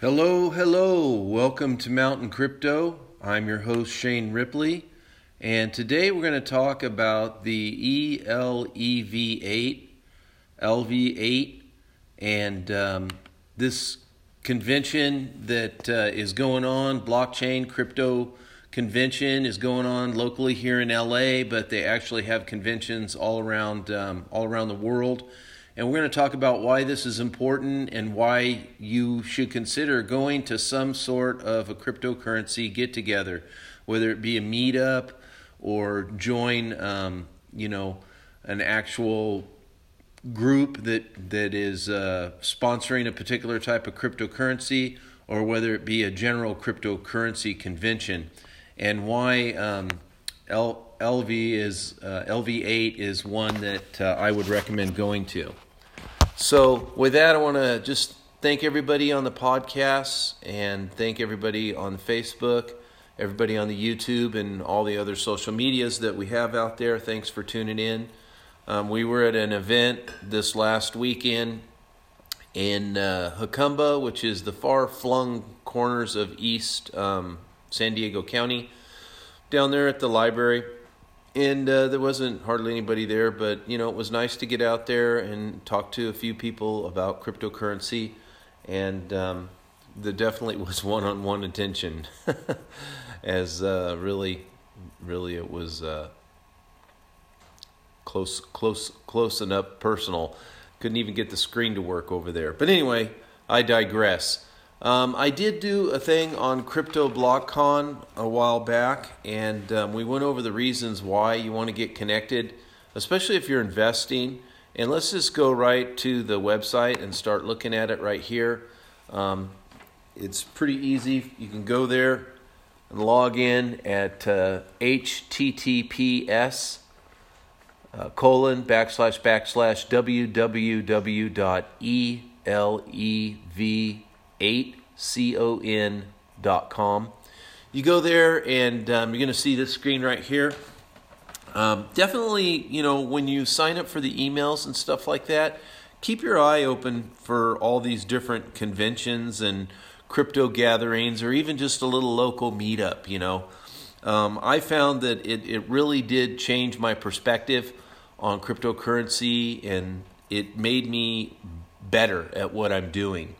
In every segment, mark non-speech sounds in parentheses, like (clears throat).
Hello, hello. Welcome to Mountain Crypto. I'm your host, Shane Ripley. And today we're going to talk about the ELEV8, LV8, and um, this convention that uh, is going on, blockchain crypto convention is going on locally here in LA, but they actually have conventions all around um, all around the world. And we're going to talk about why this is important and why you should consider going to some sort of a cryptocurrency get together, whether it be a meetup or join, um, you know, an actual group that that is uh, sponsoring a particular type of cryptocurrency, or whether it be a general cryptocurrency convention, and why um, L- LV is uh, LV8 is one that uh, I would recommend going to. So, with that, I want to just thank everybody on the podcast and thank everybody on Facebook, everybody on the YouTube, and all the other social medias that we have out there. Thanks for tuning in. Um, we were at an event this last weekend in uh, which is the far flung corners of East um, San Diego County, down there at the library and uh, there wasn't hardly anybody there but you know it was nice to get out there and talk to a few people about cryptocurrency. And um, there definitely (laughs) was one-on-one attention. (laughs) As uh, really really it was uh, close close close enough personal. Couldn't even get the screen to work over there. But anyway i digress um, I did do a thing on Crypto BlockCon a while back, and um, we went over the reasons why you want to get connected, especially if you're investing. And let's just go right to the website and start looking at it right here. Um, it's pretty easy. You can go there and log in at uh, https uh, colon backslash backslash www.elev 8con.com. You go there and um, you're going to see this screen right here. Um, definitely, you know, when you sign up for the emails and stuff like that, keep your eye open for all these different conventions and crypto gatherings or even just a little local meetup, you know. Um, I found that it, it really did change my perspective on cryptocurrency and it made me better at what I'm doing.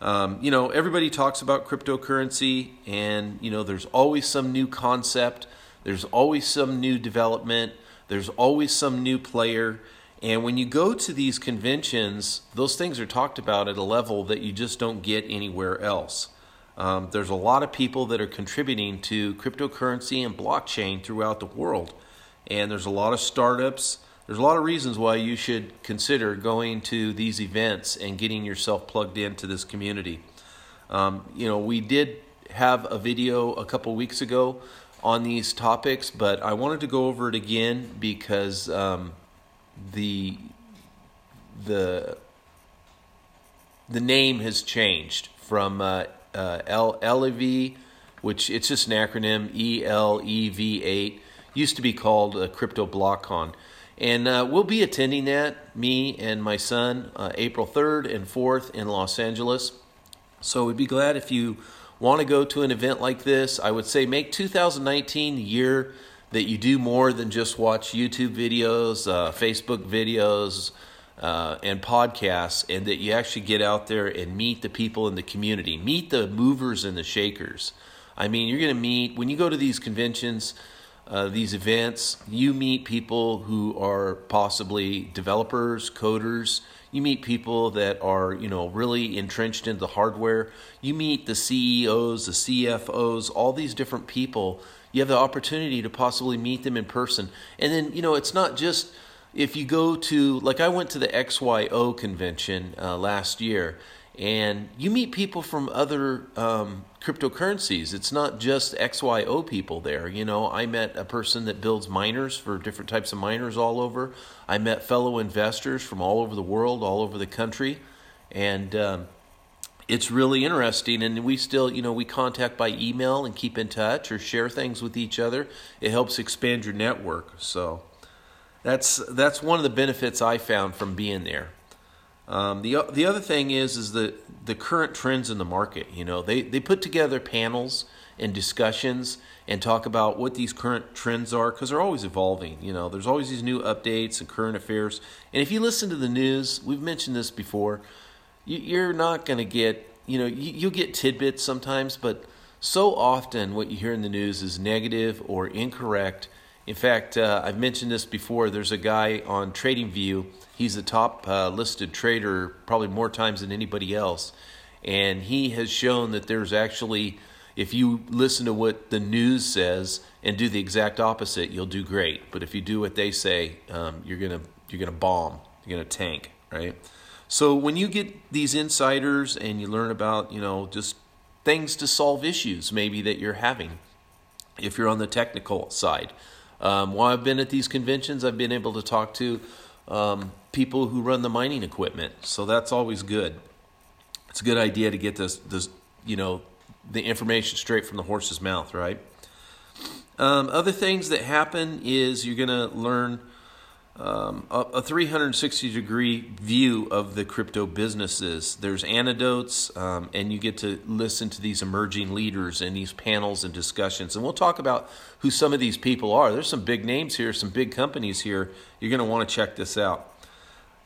Um, you know, everybody talks about cryptocurrency, and you know, there's always some new concept, there's always some new development, there's always some new player. And when you go to these conventions, those things are talked about at a level that you just don't get anywhere else. Um, there's a lot of people that are contributing to cryptocurrency and blockchain throughout the world. And there's a lot of startups there's a lot of reasons why you should consider going to these events and getting yourself plugged into this community. Um, you know, we did have a video a couple weeks ago on these topics, but I wanted to go over it again because um, the the the name has changed from uh, uh, which it's just an acronym E L E V 8, used to be called a Crypto BlockCon. And uh, we'll be attending that, me and my son, uh, April 3rd and 4th in Los Angeles. So we'd be glad if you want to go to an event like this. I would say make 2019 the year that you do more than just watch YouTube videos, uh, Facebook videos, uh, and podcasts, and that you actually get out there and meet the people in the community, meet the movers and the shakers. I mean, you're going to meet, when you go to these conventions, uh, these events, you meet people who are possibly developers, coders. You meet people that are, you know, really entrenched into the hardware. You meet the CEOs, the CFOs, all these different people. You have the opportunity to possibly meet them in person. And then, you know, it's not just if you go to, like, I went to the XYO convention uh, last year, and you meet people from other um, cryptocurrencies. It's not just XYO people there. You know, I met a person that builds miners for different types of miners all over. I met fellow investors from all over the world, all over the country, and um, it's really interesting. And we still, you know, we contact by email and keep in touch or share things with each other. It helps expand your network. So that's that's one of the benefits I found from being there. Um, the the other thing is is the the current trends in the market. You know, they they put together panels and discussions and talk about what these current trends are because they're always evolving. You know, there's always these new updates and current affairs. And if you listen to the news, we've mentioned this before, you, are not going to get. You know, you, you'll get tidbits sometimes, but so often what you hear in the news is negative or incorrect. In fact, uh, I've mentioned this before. There's a guy on TradingView. He's the top uh, listed trader, probably more times than anybody else. And he has shown that there's actually, if you listen to what the news says and do the exact opposite, you'll do great. But if you do what they say, um, you're gonna you're gonna bomb. You're gonna tank, right? So when you get these insiders and you learn about, you know, just things to solve issues maybe that you're having if you're on the technical side. Um, while I've been at these conventions, I've been able to talk to um, people who run the mining equipment, so that's always good. It's a good idea to get this, this you know, the information straight from the horse's mouth, right? Um, other things that happen is you're going to learn um, a, a, 360 degree view of the crypto businesses. There's anecdotes, um, and you get to listen to these emerging leaders in these panels and discussions. And we'll talk about who some of these people are. There's some big names here, some big companies here. You're going to want to check this out.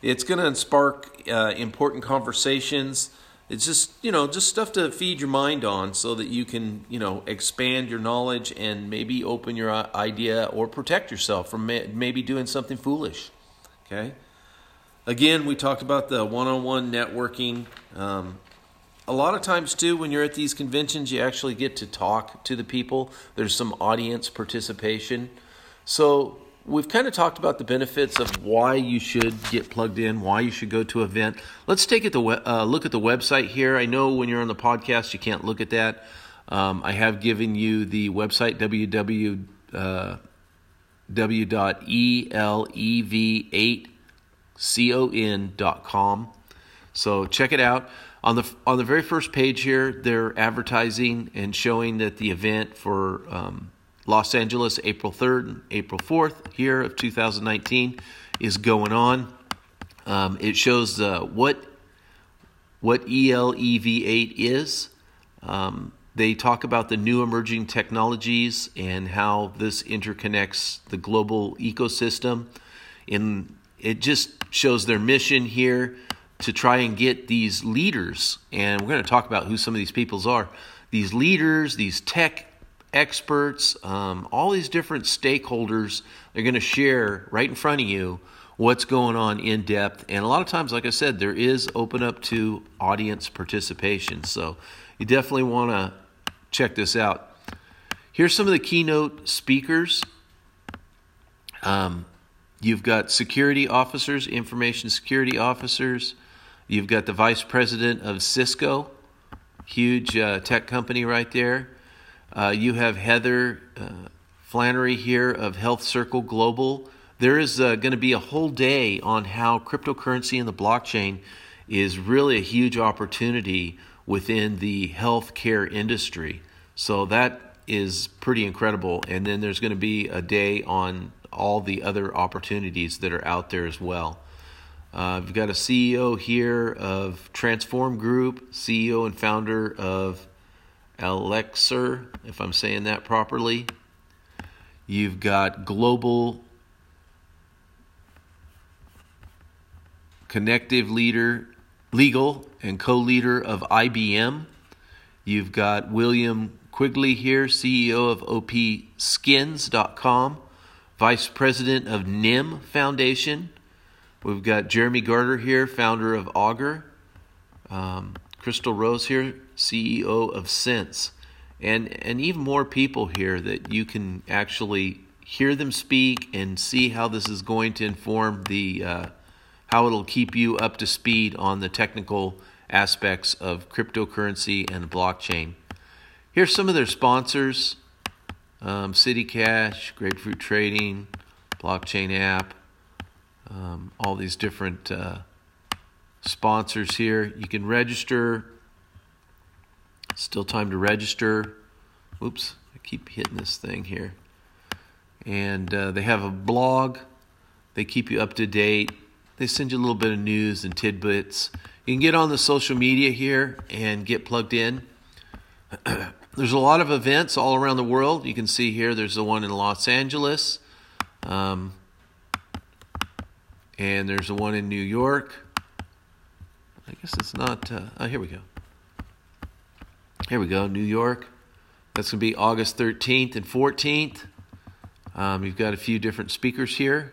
It's going to spark uh, important conversations it's just you know just stuff to feed your mind on so that you can you know expand your knowledge and maybe open your idea or protect yourself from maybe doing something foolish okay? Again we talked about the one-on-one networking. Um, a lot of times too when you're at these conventions you actually get to talk to the people. There's some audience participation. So we've kind of talked about the benefits of why you should get plugged in, why you should go to event. Let's take a uh, look at the website here. I know when you're on the podcast, you can't look at that. Um, I have given you the website www. Uh, w.elev8con.com. So check it out. On the on the very first page here, they're advertising and showing that the event for um, Los Angeles, April 3rd, and April 4th here of 2019 is going on. Um, it shows uh, what what ELEV8 is. Um, they talk about the new emerging technologies and how this interconnects the global ecosystem. And it just shows their mission here to try and get these leaders, and we're going to talk about who some of these peoples are. These leaders, these tech experts, um, all these different stakeholders are going to share right in front of you what's going on in depth. And a lot of times, like I said, there is open up to audience participation. So you definitely want to check this out. Here's some of the keynote speakers. Um, you've got security officers, information security officers. You've got the vice president of Cisco, huge uh, tech company right there. Uh, you have Heather uh, Flannery here of Health Circle Global. There is uh, going to be a whole day on how cryptocurrency and the blockchain is really a huge opportunity within the healthcare industry. So that is pretty incredible. And then there's going to be a day on all the other opportunities that are out there as well. Uh, we've got a CEO here of Transform Group, CEO and founder of Elixir, if I'm saying that properly. You've got Global Connective Leader, Legal and co-leader of IBM. You've got William Quigley here, CEO of OPSkins.com, Vice President of NIM Foundation. We've got Jeremy Gardner here, founder of Augur. Um, Crystal Rose here, CEO of Sense, and and even more people here that you can actually hear them speak and see how this is going to inform the uh, how it'll keep you up to speed on the technical aspects of cryptocurrency and blockchain. Here's some of their sponsors: um, City Cash, Grapefruit Trading, Blockchain App, um, all these different. Uh, sponsors here. You can register. Still time to register. Oops, I keep hitting this thing here. And uh, they have a blog. They keep you up to date. they send you a little bit of news and tidbits. You can get on the social media here and get plugged in. (clears throat) there's a lot of events all around the world. You can see here there's the one in Los Angeles, um, and there's the one in New York. I guess it's not. Uh, oh, here we go. Here we go, New York. That's going to be August 13th and 14th. Um, you've got a few different speakers here.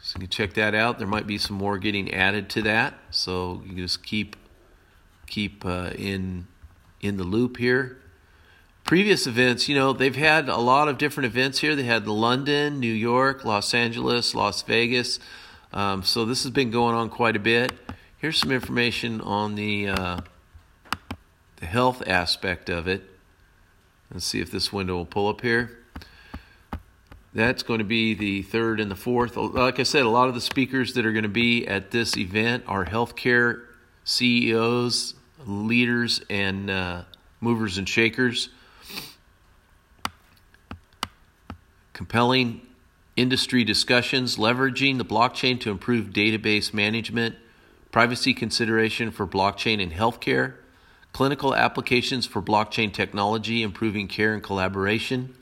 So you can check that out. There might be some more getting added to that. So you just keep keep uh, in in the loop here. Previous events, you know, they've had a lot of different events here. They had London, New York, Los Angeles, Las Vegas. Um, so this has been going on quite a bit. Here's some information on the uh, the health aspect of it. Let's see if this window will pull up here. That's going to be the third and the fourth. Like I said, a lot of the speakers that are going to be at this event are healthcare CEOs, leaders, and uh, movers and shakers. Compelling industry discussions leveraging the blockchain to improve database management, privacy consideration for blockchain in healthcare, clinical applications for blockchain technology, improving care and collaboration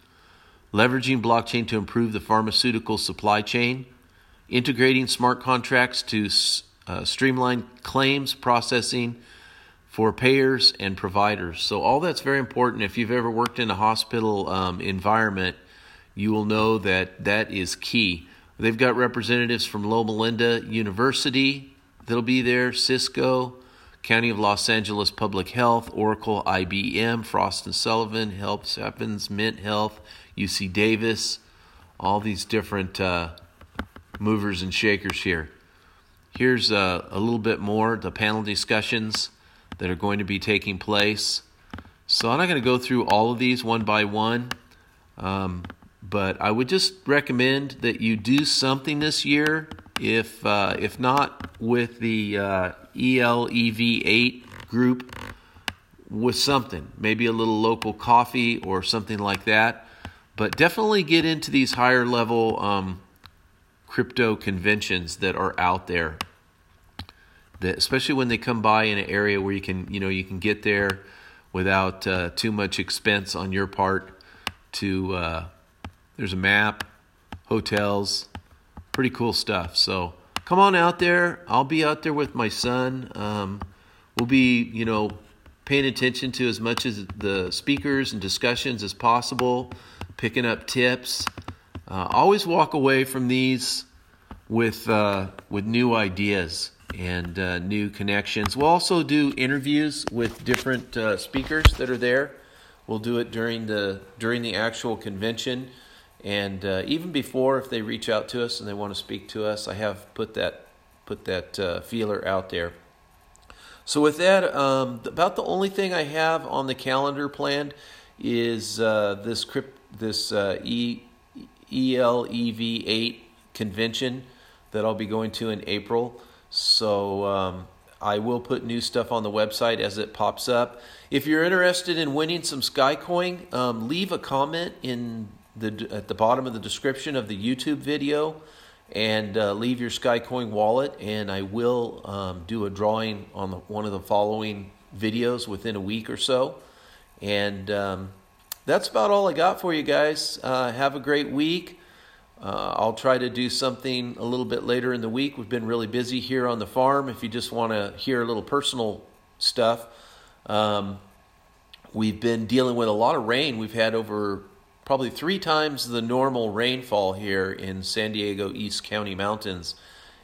leveraging blockchain to improve the pharmaceutical supply chain, integrating smart contracts to uh, streamline claims processing for payers and providers. So, all that's very important. If you've ever worked in a hospital um, environment, you will know that that is key. They've got representatives from Loma Linda University that'll be there, Cisco, County of Los Angeles Public Health, Oracle, IBM, Frost and Sullivan, Health Evans, Mint Health, UC Davis, all these different uh, movers and shakers here. Here's uh, a little bit more the panel discussions that are going to be taking place. So I'm not going to go through all of these one by one, um, but I would just recommend that you do something this year. If uh, if not with the uh, ELEV8 group, with something, maybe a little local coffee or something like that. But definitely get into these higher level um, crypto conventions that are out there. That especially when they come by in an area where you can, you know, you can get there without uh, too much expense on your part. To uh, there's a map, hotels, pretty cool stuff. So come on out there. I'll be out there with my son. Um, we'll be, you know, paying attention to as much as the speakers and discussions as possible picking up tips. Uh, always walk away from these with uh, with new ideas and uh, new connections. We'll also do interviews with different uh, speakers that are there. We'll do it during the during the actual convention, and uh, even before if they reach out to us and they want to speak to us. I have put that put that uh, feeler out there. So with that, um, about the only thing I have on the calendar planned is this crypt this uh, e, ELEV8 convention that I'll be going to in April. So um, I will put new stuff on the website as it pops up. If you're interested in winning some SkyCoin, um, leave a comment in the at the bottom of the description of the YouTube video and uh, leave your SkyCoin wallet, and I will um, do a drawing on the, one of the following videos within a week or so. And um, that's about all I got for you guys. Uh, have a great week. Uh, I'll try to do something a little bit later in the week. We've been really busy here on the farm. If you just want to hear a little personal stuff, um, we've been dealing with a lot of rain. We've had over probably three times the normal rainfall here in San Diego East County Mountains.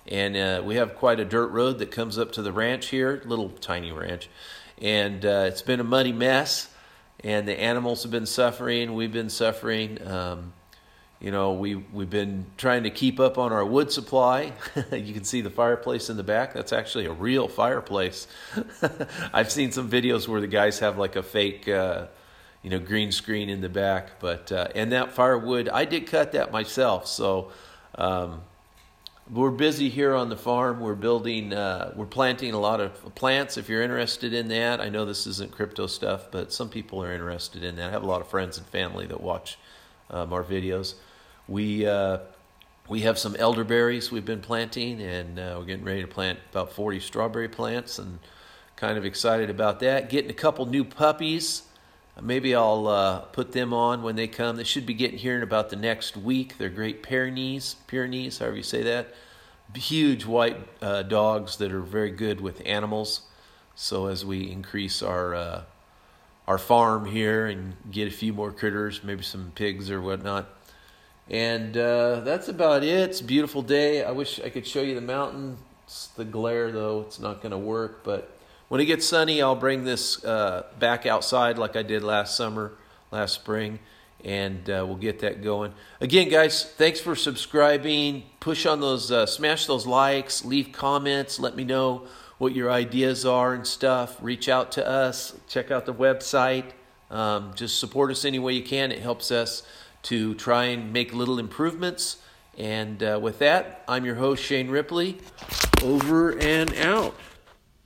And uh, we have quite a dirt road that comes up to the ranch here, little tiny ranch. And uh, it's been a muddy mess and the animals have been suffering. We've been suffering. Um, you know, we we've been trying to keep up on our wood supply. (laughs) you can see the fireplace in the back. That's actually a real fireplace. (laughs) I've seen some videos where the guys have like a fake, uh, you know, green screen in the back. But uh, and that firewood, I did cut that myself. So. Um, we're busy here on the farm. We're building, uh, we're planting a lot of plants. If you're interested in that, I know this isn't crypto stuff, but some people are interested in that. I have a lot of friends and family that watch um, our videos. We uh, we have some elderberries we've been planting, and uh, we're getting ready to plant about 40 strawberry plants, and kind of excited about that. Getting a couple new puppies. Maybe I'll uh, put them on when they come. They should be getting here in about the next week. They're great Pyrenees, Pyrenees, however you say that. Huge white uh, dogs that are very good with animals. So as we increase our uh, our farm here and get a few more critters, maybe some pigs or whatnot. And uh, that's about it. It's a beautiful day. I wish I could show you the mountain. It's the glare, though, it's not going to work. But when it gets sunny, I'll bring this uh, back outside like I did last summer, last spring, and uh, we'll get that going. Again, guys, thanks for subscribing. Push on those, uh, smash those likes, leave comments, let me know what your ideas are and stuff. Reach out to us, check out the website. Um, just support us any way you can. It helps us to try and make little improvements. And uh, with that, I'm your host, Shane Ripley. Over and out.